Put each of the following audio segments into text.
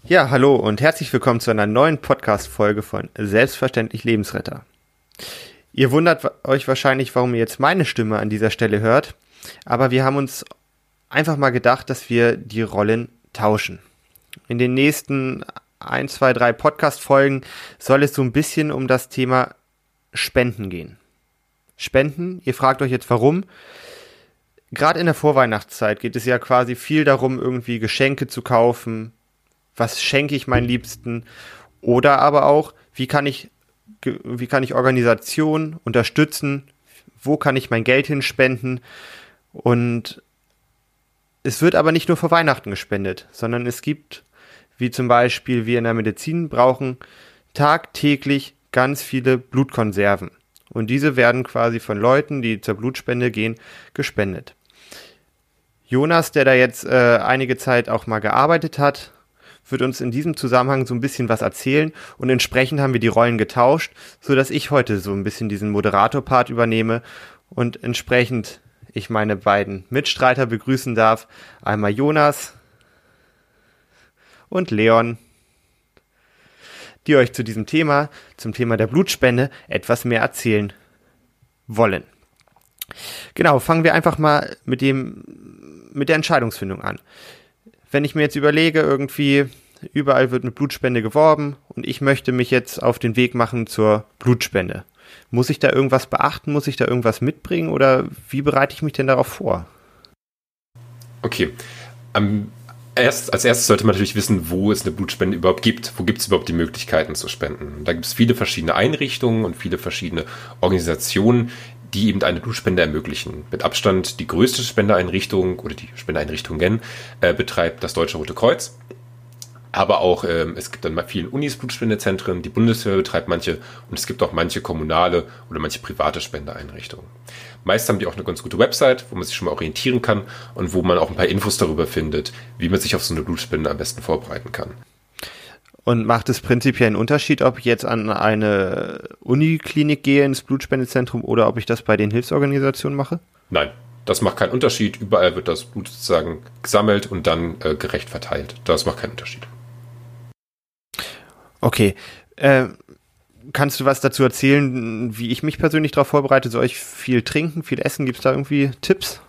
Ja, hallo und herzlich willkommen zu einer neuen Podcast-Folge von Selbstverständlich Lebensretter. Ihr wundert euch wahrscheinlich, warum ihr jetzt meine Stimme an dieser Stelle hört, aber wir haben uns einfach mal gedacht, dass wir die Rollen tauschen. In den nächsten ein, zwei, drei Podcast-Folgen soll es so ein bisschen um das Thema Spenden gehen. Spenden, ihr fragt euch jetzt warum. Gerade in der Vorweihnachtszeit geht es ja quasi viel darum, irgendwie Geschenke zu kaufen. Was schenke ich meinen Liebsten? Oder aber auch, wie kann ich, wie kann ich Organisationen unterstützen? Wo kann ich mein Geld hinspenden? Und es wird aber nicht nur vor Weihnachten gespendet, sondern es gibt wie zum Beispiel wir in der Medizin brauchen tagtäglich ganz viele Blutkonserven. Und diese werden quasi von Leuten, die zur Blutspende gehen, gespendet. Jonas, der da jetzt äh, einige Zeit auch mal gearbeitet hat, wird uns in diesem Zusammenhang so ein bisschen was erzählen und entsprechend haben wir die Rollen getauscht, so dass ich heute so ein bisschen diesen Moderator-Part übernehme und entsprechend ich meine beiden Mitstreiter begrüßen darf. Einmal Jonas und Leon, die euch zu diesem Thema, zum Thema der Blutspende, etwas mehr erzählen wollen. Genau, fangen wir einfach mal mit dem, mit der Entscheidungsfindung an. Wenn ich mir jetzt überlege, irgendwie überall wird mit Blutspende geworben und ich möchte mich jetzt auf den Weg machen zur Blutspende. Muss ich da irgendwas beachten? Muss ich da irgendwas mitbringen oder wie bereite ich mich denn darauf vor? Okay. Am Erst, als erstes sollte man natürlich wissen, wo es eine Blutspende überhaupt gibt. Wo gibt es überhaupt die Möglichkeiten zu spenden? Da gibt es viele verschiedene Einrichtungen und viele verschiedene Organisationen, die eben eine Blutspende ermöglichen. Mit Abstand die größte Spendeeinrichtung oder die Spendeeinrichtungen äh, betreibt das Deutsche Rote Kreuz. Aber auch ähm, es gibt dann bei vielen Unis Blutspendezentren, die Bundeswehr betreibt manche und es gibt auch manche kommunale oder manche private Spendeeinrichtungen. Meist haben die auch eine ganz gute Website, wo man sich schon mal orientieren kann und wo man auch ein paar Infos darüber findet, wie man sich auf so eine Blutspende am besten vorbereiten kann. Und macht es prinzipiell einen Unterschied, ob ich jetzt an eine Uniklinik gehe, ins Blutspendezentrum oder ob ich das bei den Hilfsorganisationen mache? Nein, das macht keinen Unterschied. Überall wird das Blut sozusagen gesammelt und dann äh, gerecht verteilt. Das macht keinen Unterschied. Okay. Äh, kannst du was dazu erzählen, wie ich mich persönlich darauf vorbereite? Soll ich viel trinken, viel essen? Gibt es da irgendwie Tipps?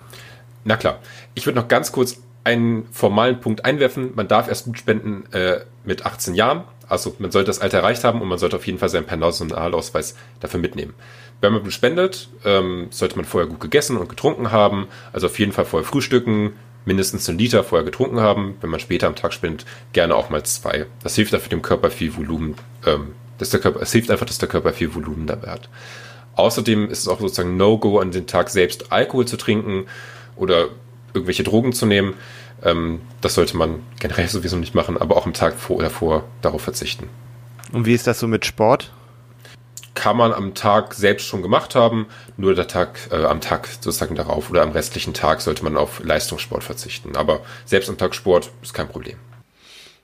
Na klar. Ich würde noch ganz kurz einen formalen Punkt einwerfen. Man darf erst Blut spenden äh, mit 18 Jahren. Also man sollte das Alter erreicht haben und man sollte auf jeden Fall seinen Personalausweis dafür mitnehmen. Wenn man Blut spendet, ähm, sollte man vorher gut gegessen und getrunken haben. Also auf jeden Fall vorher frühstücken, mindestens einen Liter vorher getrunken haben. Wenn man später am Tag spendet, gerne auch mal zwei. Das hilft dafür dem Körper viel Volumen. Ähm, dass der Körper, es hilft einfach, dass der Körper viel Volumen dabei hat. Außerdem ist es auch sozusagen No-Go, an den Tag selbst Alkohol zu trinken oder irgendwelche Drogen zu nehmen. Ähm, das sollte man generell sowieso nicht machen, aber auch am Tag vor oder vor darauf verzichten. Und wie ist das so mit Sport? Kann man am Tag selbst schon gemacht haben, nur der Tag, äh, am Tag sozusagen darauf oder am restlichen Tag sollte man auf Leistungssport verzichten. Aber selbst am Tag Sport ist kein Problem.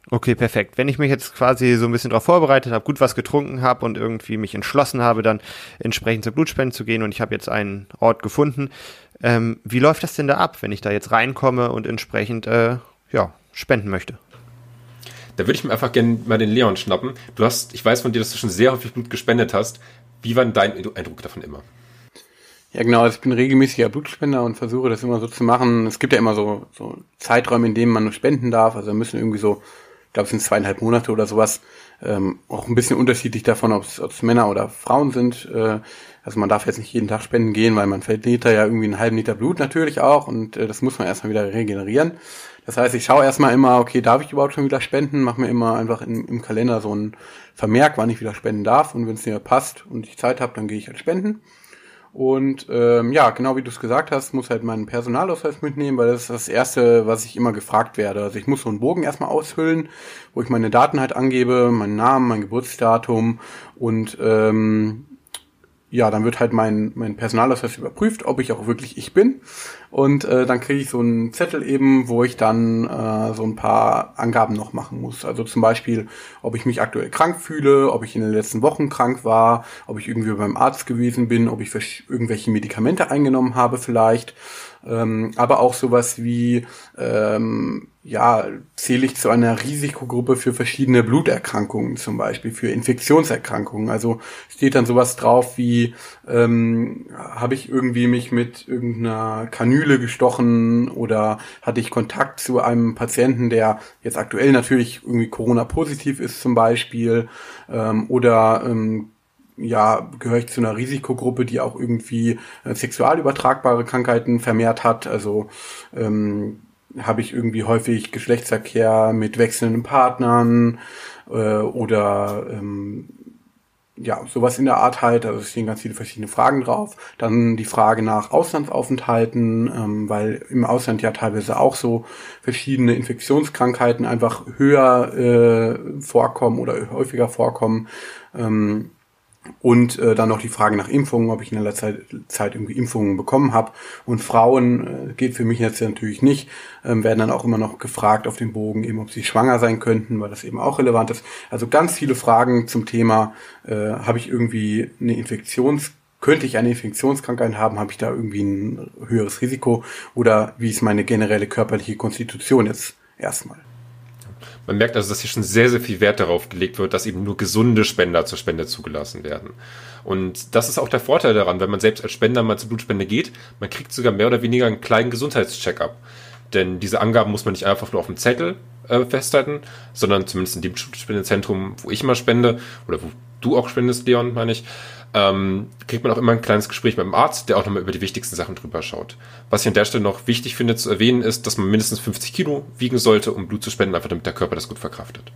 Okay, perfekt. Wenn ich mich jetzt quasi so ein bisschen darauf vorbereitet habe, gut was getrunken habe und irgendwie mich entschlossen habe, dann entsprechend zur Blutspende zu gehen und ich habe jetzt einen Ort gefunden, ähm, wie läuft das denn da ab, wenn ich da jetzt reinkomme und entsprechend äh, ja, spenden möchte? Da würde ich mir einfach gerne mal den Leon schnappen. Du hast, ich weiß von dir, dass du schon sehr häufig Blut gespendet hast. Wie war denn dein Eindruck davon immer? Ja, genau. Also ich bin regelmäßiger Blutspender und versuche das immer so zu machen. Es gibt ja immer so, so Zeiträume, in denen man nur spenden darf. Also müssen irgendwie so, glaube, es sind zweieinhalb Monate oder sowas. Ähm, auch ein bisschen unterschiedlich davon, ob es Männer oder Frauen sind. Äh, also man darf jetzt nicht jeden Tag spenden gehen, weil man verliert da ja irgendwie einen halben Liter Blut natürlich auch und äh, das muss man erstmal wieder regenerieren. Das heißt, ich schaue erstmal immer, okay, darf ich überhaupt schon wieder spenden? Mache mir immer einfach in, im Kalender so einen Vermerk, wann ich wieder spenden darf und wenn es mir passt und ich Zeit habe, dann gehe ich halt spenden. Und ähm, ja, genau wie du es gesagt hast, muss halt meinen Personalausweis mitnehmen, weil das ist das Erste, was ich immer gefragt werde. Also ich muss so einen Bogen erstmal ausfüllen, wo ich meine Daten halt angebe, meinen Namen, mein Geburtsdatum und ähm, ja, dann wird halt mein, mein Personalausweis überprüft, ob ich auch wirklich ich bin. Und äh, dann kriege ich so einen Zettel eben, wo ich dann äh, so ein paar Angaben noch machen muss. Also zum Beispiel, ob ich mich aktuell krank fühle, ob ich in den letzten Wochen krank war, ob ich irgendwie beim Arzt gewesen bin, ob ich irgendwelche Medikamente eingenommen habe vielleicht. Ähm, aber auch sowas wie, ähm, ja, zähle ich zu einer Risikogruppe für verschiedene Bluterkrankungen, zum Beispiel für Infektionserkrankungen. Also steht dann sowas drauf wie, ähm, habe ich irgendwie mich mit irgendeiner Kanüle gestochen oder hatte ich Kontakt zu einem Patienten, der jetzt aktuell natürlich irgendwie Corona-positiv ist zum Beispiel ähm, oder ähm, ja, gehöre ich zu einer Risikogruppe, die auch irgendwie äh, sexual übertragbare Krankheiten vermehrt hat. Also ähm, habe ich irgendwie häufig Geschlechtsverkehr mit wechselnden Partnern äh, oder ähm, ja, sowas in der Art halt, also es stehen ganz viele verschiedene Fragen drauf. Dann die Frage nach Auslandsaufenthalten, ähm, weil im Ausland ja teilweise auch so verschiedene Infektionskrankheiten einfach höher äh, vorkommen oder häufiger vorkommen. Ähm, und äh, dann noch die Frage nach Impfungen, ob ich in der Zeit, Zeit irgendwie Impfungen bekommen habe. Und Frauen äh, geht für mich jetzt natürlich nicht, ähm, werden dann auch immer noch gefragt auf dem Bogen, eben ob sie schwanger sein könnten, weil das eben auch relevant ist. Also ganz viele Fragen zum Thema, äh, habe ich irgendwie eine Infektions könnte ich eine Infektionskrankheit haben, habe ich da irgendwie ein höheres Risiko oder wie ist meine generelle körperliche Konstitution jetzt erstmal? Man merkt also, dass hier schon sehr, sehr viel Wert darauf gelegt wird, dass eben nur gesunde Spender zur Spende zugelassen werden. Und das ist auch der Vorteil daran, wenn man selbst als Spender mal zur Blutspende geht, man kriegt sogar mehr oder weniger einen kleinen Gesundheitscheck-up. Denn diese Angaben muss man nicht einfach nur auf dem Zettel äh, festhalten, sondern zumindest in dem Blutspendezentrum, wo ich mal spende, oder wo du auch spendest, Leon, meine ich, ähm, kriegt man auch immer ein kleines Gespräch mit dem Arzt, der auch nochmal über die wichtigsten Sachen drüber schaut. Was ich an der Stelle noch wichtig finde zu erwähnen, ist, dass man mindestens 50 Kilo wiegen sollte, um Blut zu spenden, einfach damit der Körper das gut verkraftet.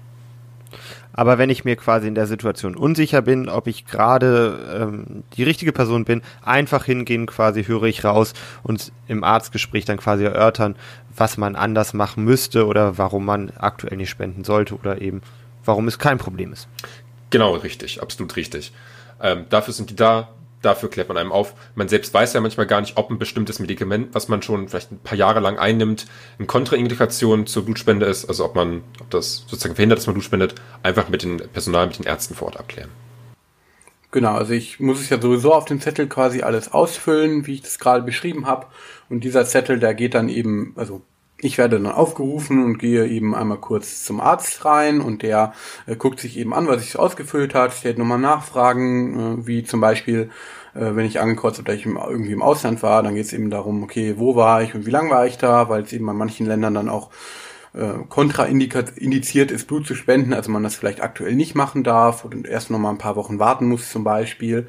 Aber wenn ich mir quasi in der Situation unsicher bin, ob ich gerade ähm, die richtige Person bin, einfach hingehen, quasi höre ich raus und im Arztgespräch dann quasi erörtern, was man anders machen müsste oder warum man aktuell nicht spenden sollte oder eben warum es kein Problem ist. Genau, richtig, absolut richtig. Ähm, dafür sind die da, dafür klärt man einem auf. Man selbst weiß ja manchmal gar nicht, ob ein bestimmtes Medikament, was man schon vielleicht ein paar Jahre lang einnimmt, eine Kontraindikation zur Blutspende ist, also ob man, ob das sozusagen verhindert, dass man Blut spendet, einfach mit dem Personal, mit den Ärzten vor Ort abklären. Genau, also ich muss es ja sowieso auf dem Zettel quasi alles ausfüllen, wie ich das gerade beschrieben habe. Und dieser Zettel, der geht dann eben, also ich werde dann aufgerufen und gehe eben einmal kurz zum Arzt rein und der äh, guckt sich eben an, was ich so ausgefüllt hat, stellt nochmal Nachfragen, äh, wie zum Beispiel, äh, wenn ich angekreuzt habe, dass ich im, irgendwie im Ausland war, dann geht es eben darum, okay, wo war ich und wie lange war ich da, weil es eben in manchen Ländern dann auch äh, kontraindiziert ist, Blut zu spenden, also man das vielleicht aktuell nicht machen darf und erst noch mal ein paar Wochen warten muss zum Beispiel.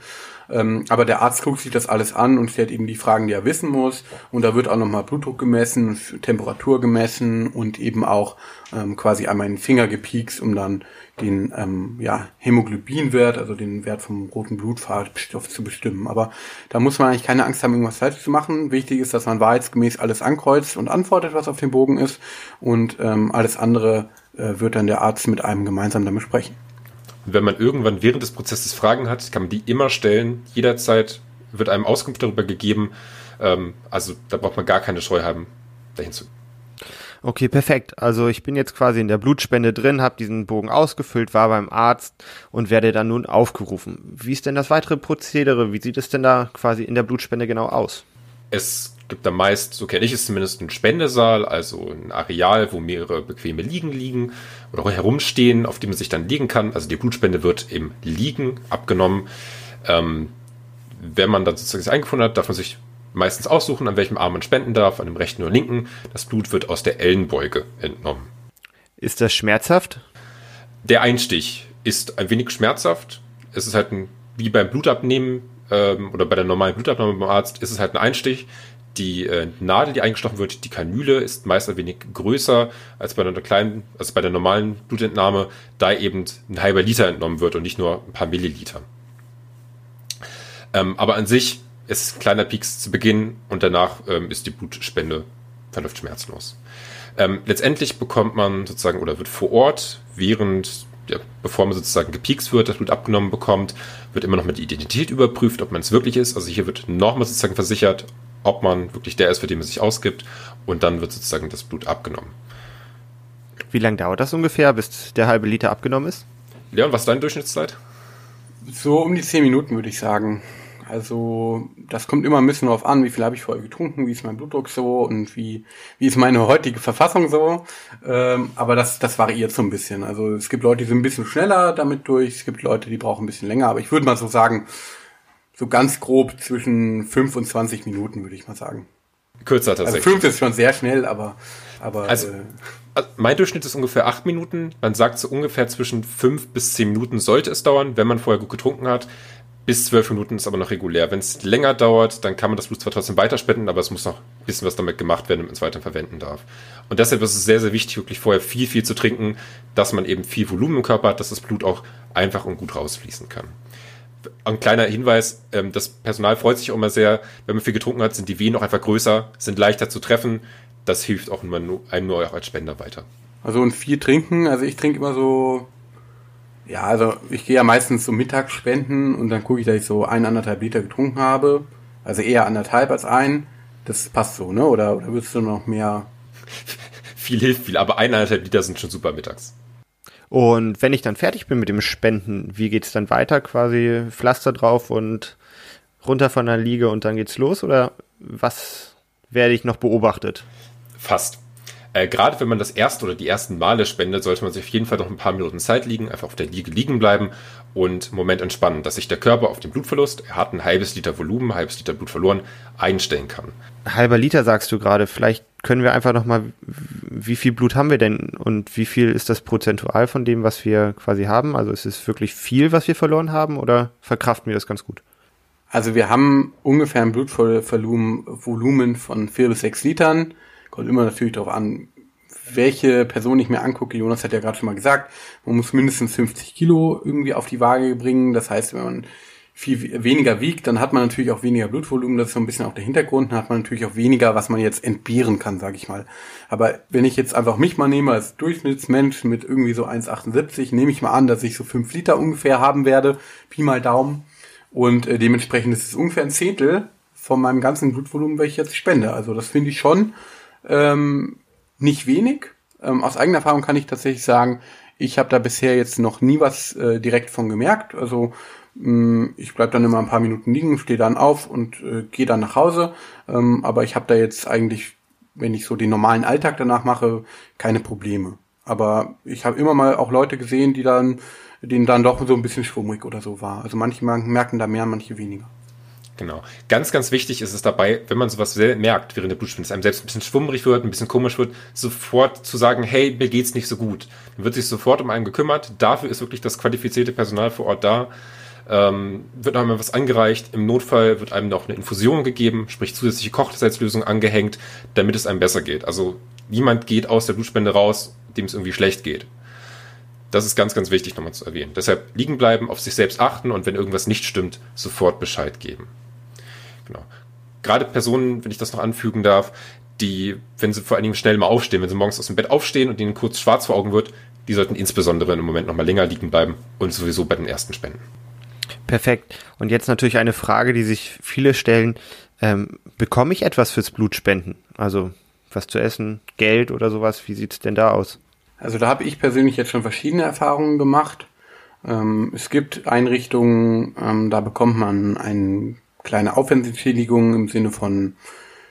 Ähm, aber der Arzt guckt sich das alles an und stellt eben die Fragen, die er wissen muss. Und da wird auch nochmal Blutdruck gemessen, Temperatur gemessen und eben auch ähm, quasi einmal in den Finger gepiekst, um dann den ähm, ja, Hämoglobinwert, also den Wert vom roten Blutfarbstoff zu bestimmen. Aber da muss man eigentlich keine Angst haben, irgendwas falsch zu machen. Wichtig ist, dass man wahrheitsgemäß alles ankreuzt und antwortet, was auf dem Bogen ist. Und ähm, alles andere äh, wird dann der Arzt mit einem gemeinsam dann besprechen. Wenn man irgendwann während des Prozesses Fragen hat, kann man die immer stellen. Jederzeit wird einem Auskunft darüber gegeben. Ähm, also da braucht man gar keine Scheu haben, dahin zu. Okay, perfekt. Also ich bin jetzt quasi in der Blutspende drin, habe diesen Bogen ausgefüllt, war beim Arzt und werde dann nun aufgerufen. Wie ist denn das weitere Prozedere? Wie sieht es denn da quasi in der Blutspende genau aus? Es gibt da meist, so kenne ich es zumindest, einen Spendesaal, also ein Areal, wo mehrere bequeme Liegen liegen oder herumstehen, auf dem man sich dann liegen kann. Also die Blutspende wird im Liegen abgenommen. Ähm, wenn man dann sozusagen eingefunden hat, darf man sich meistens aussuchen, an welchem Arm man spenden darf, an dem rechten oder linken. Das Blut wird aus der Ellenbeuge entnommen. Ist das schmerzhaft? Der Einstich ist ein wenig schmerzhaft. Es ist halt ein, wie beim Blutabnehmen ähm, oder bei der normalen Blutabnahme beim Arzt, ist es halt ein Einstich. Die äh, Nadel, die eingestochen wird, die Kanüle, ist meist ein wenig größer als bei einer kleinen, also bei der normalen Blutentnahme, da eben ein halber Liter entnommen wird und nicht nur ein paar Milliliter. Ähm, aber an sich ist ein kleiner Peaks zu Beginn und danach ähm, ist die Blutspende verläuft schmerzlos. Ähm, letztendlich bekommt man sozusagen oder wird vor Ort, während, ja, bevor man sozusagen gepiekst wird, das Blut abgenommen bekommt, wird immer noch mit Identität überprüft, ob man es wirklich ist. Also hier wird nochmal sozusagen versichert, ob man wirklich der ist, für den man sich ausgibt. Und dann wird sozusagen das Blut abgenommen. Wie lange dauert das ungefähr, bis der halbe Liter abgenommen ist? Leon, was ist deine Durchschnittszeit? So um die zehn Minuten, würde ich sagen. Also das kommt immer ein bisschen darauf an, wie viel habe ich vorher getrunken, wie ist mein Blutdruck so und wie, wie ist meine heutige Verfassung so. Ähm, aber das, das variiert so ein bisschen. Also es gibt Leute, die sind ein bisschen schneller damit durch, es gibt Leute, die brauchen ein bisschen länger. Aber ich würde mal so sagen, so ganz grob zwischen 5 und 20 Minuten, würde ich mal sagen. Kürzer tatsächlich. Also 5 ist schon sehr schnell, aber, aber also, äh, also mein Durchschnitt ist ungefähr 8 Minuten. Man sagt so ungefähr zwischen 5 bis 10 Minuten sollte es dauern, wenn man vorher gut getrunken hat. Bis 12 Minuten ist aber noch regulär. Wenn es länger dauert, dann kann man das Blut zwar trotzdem weiterspenden, aber es muss noch ein bisschen was damit gemacht werden, damit man es weiter verwenden darf. Und deshalb ist es sehr, sehr wichtig, wirklich vorher viel, viel zu trinken, dass man eben viel Volumen im Körper hat, dass das Blut auch einfach und gut rausfließen kann ein kleiner Hinweis, ähm, das Personal freut sich auch immer sehr, wenn man viel getrunken hat, sind die Venen auch einfach größer, sind leichter zu treffen. Das hilft auch immer nur, einem nur auch als Spender weiter. Also und viel trinken, also ich trinke immer so, ja, also ich gehe ja meistens so Mittag spenden und dann gucke ich, dass ich so ein, anderthalb Liter getrunken habe. Also eher anderthalb als ein. Das passt so, ne? Oder, oder würdest du noch mehr? viel hilft viel, aber eineinhalb Liter sind schon super mittags. Und wenn ich dann fertig bin mit dem Spenden, wie geht's dann weiter? Quasi Pflaster drauf und runter von der Liege und dann geht's los? Oder was werde ich noch beobachtet? Fast. Äh, Gerade wenn man das erste oder die ersten Male spendet, sollte man sich auf jeden Fall noch ein paar Minuten Zeit liegen, einfach auf der Liege liegen bleiben und einen Moment entspannen, dass sich der Körper auf den Blutverlust, er hat ein halbes Liter Volumen, ein halbes Liter Blut verloren, einstellen kann. Halber Liter sagst du gerade. Vielleicht können wir einfach nochmal, wie viel Blut haben wir denn und wie viel ist das prozentual von dem, was wir quasi haben? Also ist es wirklich viel, was wir verloren haben oder verkraften wir das ganz gut? Also wir haben ungefähr ein Blutvolumen von vier bis sechs Litern. Kommt immer natürlich darauf an, welche Person ich mir angucke. Jonas hat ja gerade schon mal gesagt, man muss mindestens 50 Kilo irgendwie auf die Waage bringen. Das heißt, wenn man viel weniger wiegt, dann hat man natürlich auch weniger Blutvolumen. Das ist so ein bisschen auch der Hintergrund. Dann hat man natürlich auch weniger, was man jetzt entbehren kann, sage ich mal. Aber wenn ich jetzt einfach mich mal nehme als Durchschnittsmensch mit irgendwie so 1,78, nehme ich mal an, dass ich so 5 Liter ungefähr haben werde. Pi mal Daumen. Und äh, dementsprechend ist es ungefähr ein Zehntel von meinem ganzen Blutvolumen, welches ich jetzt spende. Also das finde ich schon ähm, nicht wenig. Ähm, aus eigener Erfahrung kann ich tatsächlich sagen, ich habe da bisher jetzt noch nie was äh, direkt von gemerkt. Also ich bleib dann immer ein paar Minuten liegen, stehe dann auf und äh, gehe dann nach Hause. Ähm, aber ich habe da jetzt eigentlich, wenn ich so den normalen Alltag danach mache, keine Probleme. Aber ich habe immer mal auch Leute gesehen, die dann, denen dann doch so ein bisschen schwummrig oder so war. Also manche merken da mehr, manche weniger. Genau. Ganz, ganz wichtig ist es dabei, wenn man sowas merkt während der Blutspende, dass einem selbst ein bisschen schwummrig wird, ein bisschen komisch wird, sofort zu sagen, hey, mir geht's nicht so gut. Dann wird sich sofort um einen gekümmert. Dafür ist wirklich das qualifizierte Personal vor Ort da. Ähm, wird einem was angereicht. Im Notfall wird einem noch eine Infusion gegeben, sprich zusätzliche Kochsalzlösung angehängt, damit es einem besser geht. Also niemand geht aus der Blutspende raus, dem es irgendwie schlecht geht. Das ist ganz, ganz wichtig nochmal zu erwähnen. Deshalb liegen bleiben, auf sich selbst achten und wenn irgendwas nicht stimmt, sofort Bescheid geben. Genau. Gerade Personen, wenn ich das noch anfügen darf, die, wenn sie vor allen Dingen schnell mal aufstehen, wenn sie morgens aus dem Bett aufstehen und ihnen kurz schwarz vor Augen wird, die sollten insbesondere im Moment noch mal länger liegen bleiben und sowieso bei den ersten Spenden. Perfekt. Und jetzt natürlich eine Frage, die sich viele stellen. Ähm, bekomme ich etwas fürs Blutspenden? Also was zu essen, Geld oder sowas? Wie sieht's denn da aus? Also da habe ich persönlich jetzt schon verschiedene Erfahrungen gemacht. Ähm, es gibt Einrichtungen, ähm, da bekommt man einen kleine Aufwandsentschädigung im Sinne von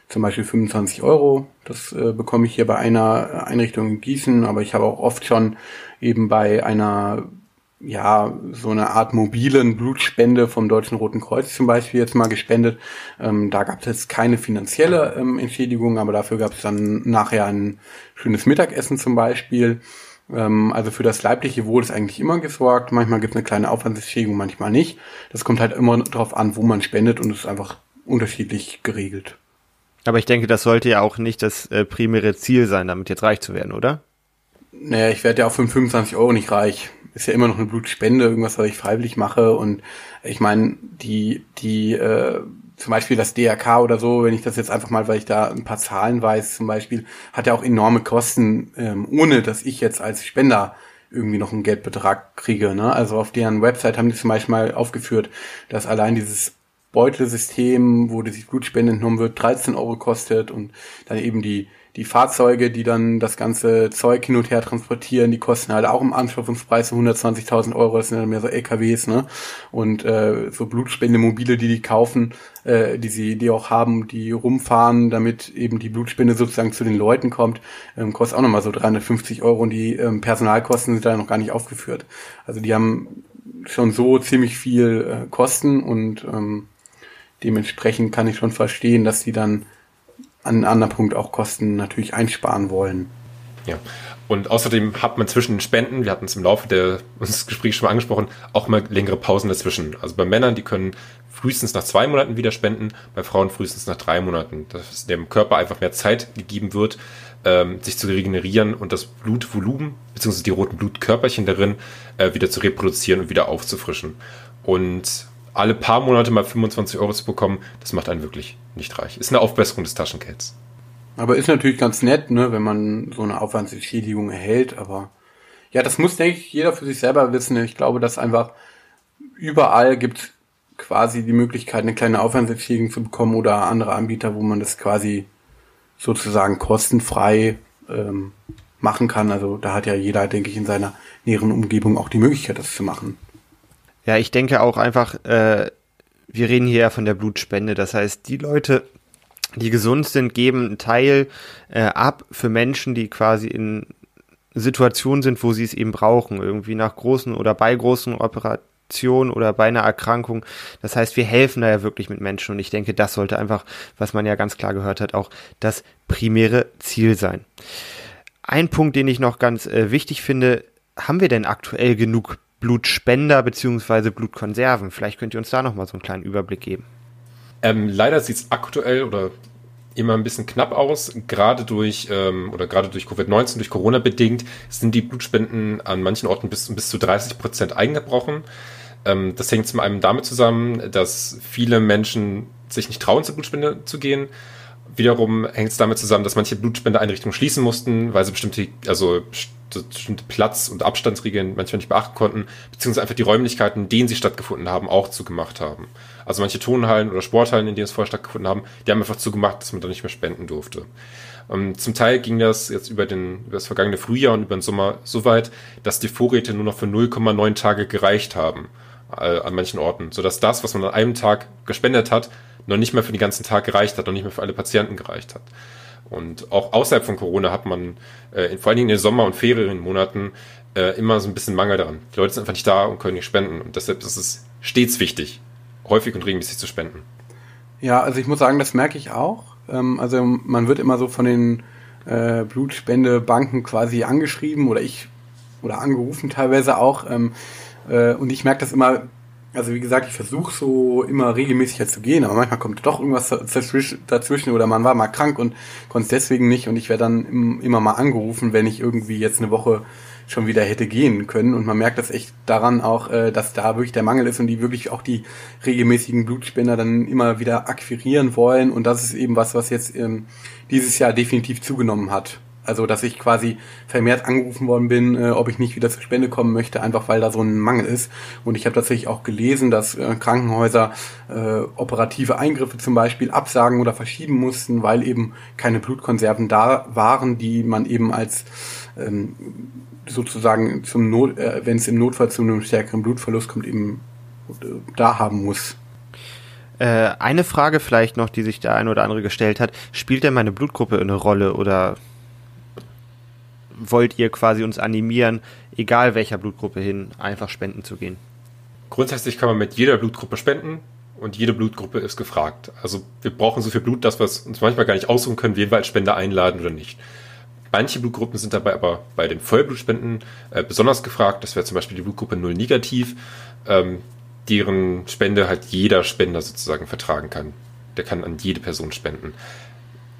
zum Beispiel 25 Euro. Das äh, bekomme ich hier bei einer Einrichtung in Gießen, aber ich habe auch oft schon eben bei einer ja, so eine Art mobilen Blutspende vom Deutschen Roten Kreuz zum Beispiel jetzt mal gespendet. Ähm, da gab es jetzt keine finanzielle ähm, Entschädigung, aber dafür gab es dann nachher ein schönes Mittagessen zum Beispiel. Ähm, also für das leibliche Wohl ist eigentlich immer gesorgt. Manchmal gibt es eine kleine Aufwandsentschädigung, manchmal nicht. Das kommt halt immer darauf an, wo man spendet und ist einfach unterschiedlich geregelt. Aber ich denke, das sollte ja auch nicht das äh, primäre Ziel sein, damit jetzt reich zu werden, oder? Naja, ich werde ja auch für 25 Euro nicht reich. Ist ja immer noch eine Blutspende, irgendwas, was ich freiwillig mache. Und ich meine, die, die äh, zum Beispiel das DRK oder so, wenn ich das jetzt einfach mal, weil ich da ein paar Zahlen weiß, zum Beispiel, hat ja auch enorme Kosten, ähm, ohne dass ich jetzt als Spender irgendwie noch einen Geldbetrag kriege. Ne? Also auf deren Website haben die zum Beispiel mal aufgeführt, dass allein dieses Beutelsystem, wo die Blutspende entnommen wird, 13 Euro kostet und dann eben die die Fahrzeuge, die dann das ganze Zeug hin und her transportieren, die kosten halt auch im Anschaffungspreis so 120.000 Euro, das sind dann mehr so LKWs, ne? Und äh, so Blutspendemobile, die die kaufen, äh, die sie, die auch haben, die rumfahren, damit eben die Blutspende sozusagen zu den Leuten kommt, ähm, kostet auch nochmal so 350 Euro und die ähm, Personalkosten sind da noch gar nicht aufgeführt. Also die haben schon so ziemlich viel äh, Kosten und ähm, dementsprechend kann ich schon verstehen, dass die dann an einem anderen Punkt auch Kosten natürlich einsparen wollen. Ja. Und außerdem hat man zwischen den Spenden, wir hatten es im Laufe der, unseres Gesprächs schon mal angesprochen, auch mal längere Pausen dazwischen. Also bei Männern, die können frühestens nach zwei Monaten wieder spenden, bei Frauen frühestens nach drei Monaten. Dass dem Körper einfach mehr Zeit gegeben wird, ähm, sich zu regenerieren und das Blutvolumen, beziehungsweise die roten Blutkörperchen darin, äh, wieder zu reproduzieren und wieder aufzufrischen. Und alle paar Monate mal 25 Euro zu bekommen, das macht einen wirklich nicht reich. Ist eine Aufbesserung des Taschengelds. Aber ist natürlich ganz nett, ne, wenn man so eine Aufwandsentschädigung erhält, aber ja, das muss, denke ich, jeder für sich selber wissen. Ich glaube, dass einfach überall gibt quasi die Möglichkeit, eine kleine Aufwandsentschädigung zu bekommen oder andere Anbieter, wo man das quasi sozusagen kostenfrei ähm, machen kann. Also da hat ja jeder, denke ich, in seiner näheren Umgebung auch die Möglichkeit, das zu machen. Ja, ich denke auch einfach, äh, wir reden hier ja von der Blutspende. Das heißt, die Leute, die gesund sind, geben einen Teil äh, ab für Menschen, die quasi in Situationen sind, wo sie es eben brauchen, irgendwie nach großen oder bei großen Operationen oder bei einer Erkrankung. Das heißt, wir helfen da ja wirklich mit Menschen und ich denke, das sollte einfach, was man ja ganz klar gehört hat, auch das primäre Ziel sein. Ein Punkt, den ich noch ganz äh, wichtig finde, haben wir denn aktuell genug Blutspender beziehungsweise Blutkonserven? Vielleicht könnt ihr uns da nochmal so einen kleinen Überblick geben. Ähm, leider sieht es aktuell oder immer ein bisschen knapp aus. Gerade durch ähm, oder gerade durch Covid-19, durch Corona bedingt, sind die Blutspenden an manchen Orten bis, bis zu 30 Prozent eingebrochen. Ähm, das hängt zum einen damit zusammen, dass viele Menschen sich nicht trauen, zur Blutspende zu gehen. Wiederum hängt es damit zusammen, dass manche Blutspendeeinrichtungen schließen mussten, weil sie bestimmte, also bestimmte Platz- und Abstandsregeln manchmal nicht beachten konnten, beziehungsweise einfach die Räumlichkeiten, in denen sie stattgefunden haben, auch zugemacht haben. Also manche Turnhallen oder Sporthallen, in denen es vorher stattgefunden haben, die haben einfach zugemacht, dass man da nicht mehr spenden durfte. Und ähm, zum Teil ging das jetzt über, den, über das vergangene Frühjahr und über den Sommer so weit, dass die Vorräte nur noch für 0,9 Tage gereicht haben äh, an manchen Orten, sodass das, was man an einem Tag gespendet hat, noch nicht mehr für den ganzen Tag gereicht hat, noch nicht mehr für alle Patienten gereicht hat. Und auch außerhalb von Corona hat man äh, vor allen Dingen in den Sommer- und Ferienmonaten äh, immer so ein bisschen Mangel daran. Die Leute sind einfach nicht da und können nicht spenden. Und deshalb ist es stets wichtig, häufig und regelmäßig zu spenden. Ja, also ich muss sagen, das merke ich auch. Ähm, also man wird immer so von den äh, Blutspendebanken quasi angeschrieben oder ich oder angerufen teilweise auch. Ähm, äh, und ich merke das immer, also wie gesagt, ich versuche so immer regelmäßiger zu gehen, aber manchmal kommt doch irgendwas dazwischen oder man war mal krank und konnte es deswegen nicht und ich werde dann immer mal angerufen, wenn ich irgendwie jetzt eine Woche schon wieder hätte gehen können und man merkt das echt daran auch, äh, dass da wirklich der Mangel ist und die wirklich auch die regelmäßigen Blutspender dann immer wieder akquirieren wollen und das ist eben was, was jetzt ähm, dieses Jahr definitiv zugenommen hat. Also, dass ich quasi vermehrt angerufen worden bin, äh, ob ich nicht wieder zur Spende kommen möchte, einfach weil da so ein Mangel ist. Und ich habe tatsächlich auch gelesen, dass äh, Krankenhäuser äh, operative Eingriffe zum Beispiel absagen oder verschieben mussten, weil eben keine Blutkonserven da waren, die man eben als ähm, sozusagen zum Not, äh, wenn es im Notfall zu einem stärkeren Blutverlust kommt, eben äh, da haben muss. Äh, eine Frage vielleicht noch, die sich der eine oder andere gestellt hat. Spielt denn meine Blutgruppe eine Rolle oder wollt ihr quasi uns animieren, egal welcher Blutgruppe hin, einfach spenden zu gehen? Grundsätzlich kann man mit jeder Blutgruppe spenden und jede Blutgruppe ist gefragt. Also wir brauchen so viel Blut, dass wir uns manchmal gar nicht aussuchen können, wen wir als Spender einladen oder nicht. Manche Blutgruppen sind dabei aber bei den Vollblutspenden äh, besonders gefragt. Das wäre zum Beispiel die Blutgruppe 0 negativ, ähm, deren Spende halt jeder Spender sozusagen vertragen kann. Der kann an jede Person spenden.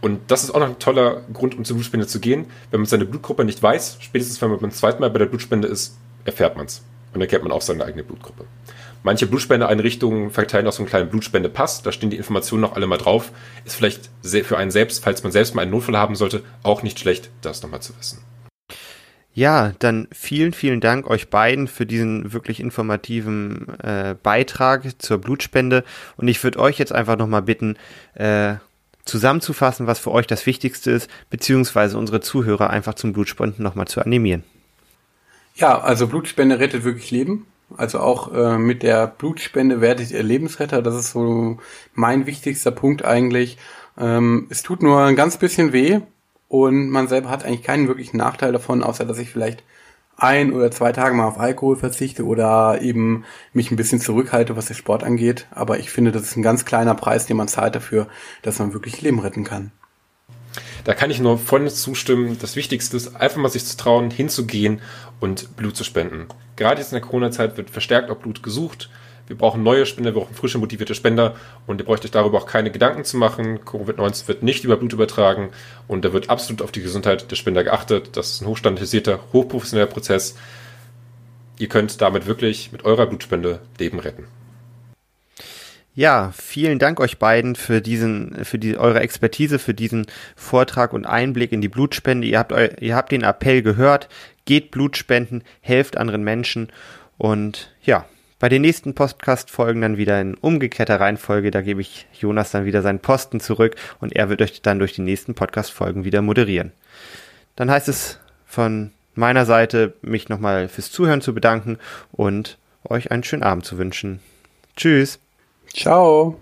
Und das ist auch noch ein toller Grund, um zur Blutspende zu gehen. Wenn man seine Blutgruppe nicht weiß, spätestens wenn man beim zweiten Mal bei der Blutspende ist, erfährt man es. Und dann kennt man auch seine eigene Blutgruppe. Manche Blutspendeeinrichtungen verteilen auch so einen kleinen Blutspendepass. Da stehen die Informationen noch alle mal drauf. Ist vielleicht für einen selbst, falls man selbst mal einen Notfall haben sollte, auch nicht schlecht, das nochmal zu wissen. Ja, dann vielen, vielen Dank euch beiden für diesen wirklich informativen äh, Beitrag zur Blutspende. Und ich würde euch jetzt einfach nochmal bitten, äh, zusammenzufassen, was für euch das Wichtigste ist, beziehungsweise unsere Zuhörer einfach zum Blutspenden nochmal zu animieren. Ja, also Blutspende rettet wirklich Leben. Also auch äh, mit der Blutspende werdet ihr Lebensretter. Das ist so mein wichtigster Punkt eigentlich. Ähm, es tut nur ein ganz bisschen weh und man selber hat eigentlich keinen wirklichen Nachteil davon, außer dass ich vielleicht ein oder zwei Tage mal auf Alkohol verzichte oder eben mich ein bisschen zurückhalte, was den Sport angeht. Aber ich finde, das ist ein ganz kleiner Preis, den man zahlt dafür, dass man wirklich Leben retten kann. Da kann ich nur voll zustimmen. Das Wichtigste ist, einfach mal sich zu trauen, hinzugehen und Blut zu spenden. Gerade jetzt in der Corona-Zeit wird verstärkt auch Blut gesucht. Wir brauchen neue Spender, wir brauchen frische, motivierte Spender und ihr braucht euch darüber auch keine Gedanken zu machen. Covid-19 wird nicht über Blut übertragen und da wird absolut auf die Gesundheit der Spender geachtet. Das ist ein hochstandardisierter, hochprofessioneller Prozess. Ihr könnt damit wirklich mit eurer Blutspende Leben retten. Ja, vielen Dank euch beiden für diesen, für die, eure Expertise, für diesen Vortrag und Einblick in die Blutspende. Ihr habt, eu, ihr habt den Appell gehört. Geht Blut spenden, helft anderen Menschen. Und ja, bei den nächsten Podcast-Folgen dann wieder in umgekehrter Reihenfolge. Da gebe ich Jonas dann wieder seinen Posten zurück und er wird euch dann durch die nächsten Podcast-Folgen wieder moderieren. Dann heißt es von meiner Seite, mich nochmal fürs Zuhören zu bedanken und euch einen schönen Abend zu wünschen. Tschüss. Ciao.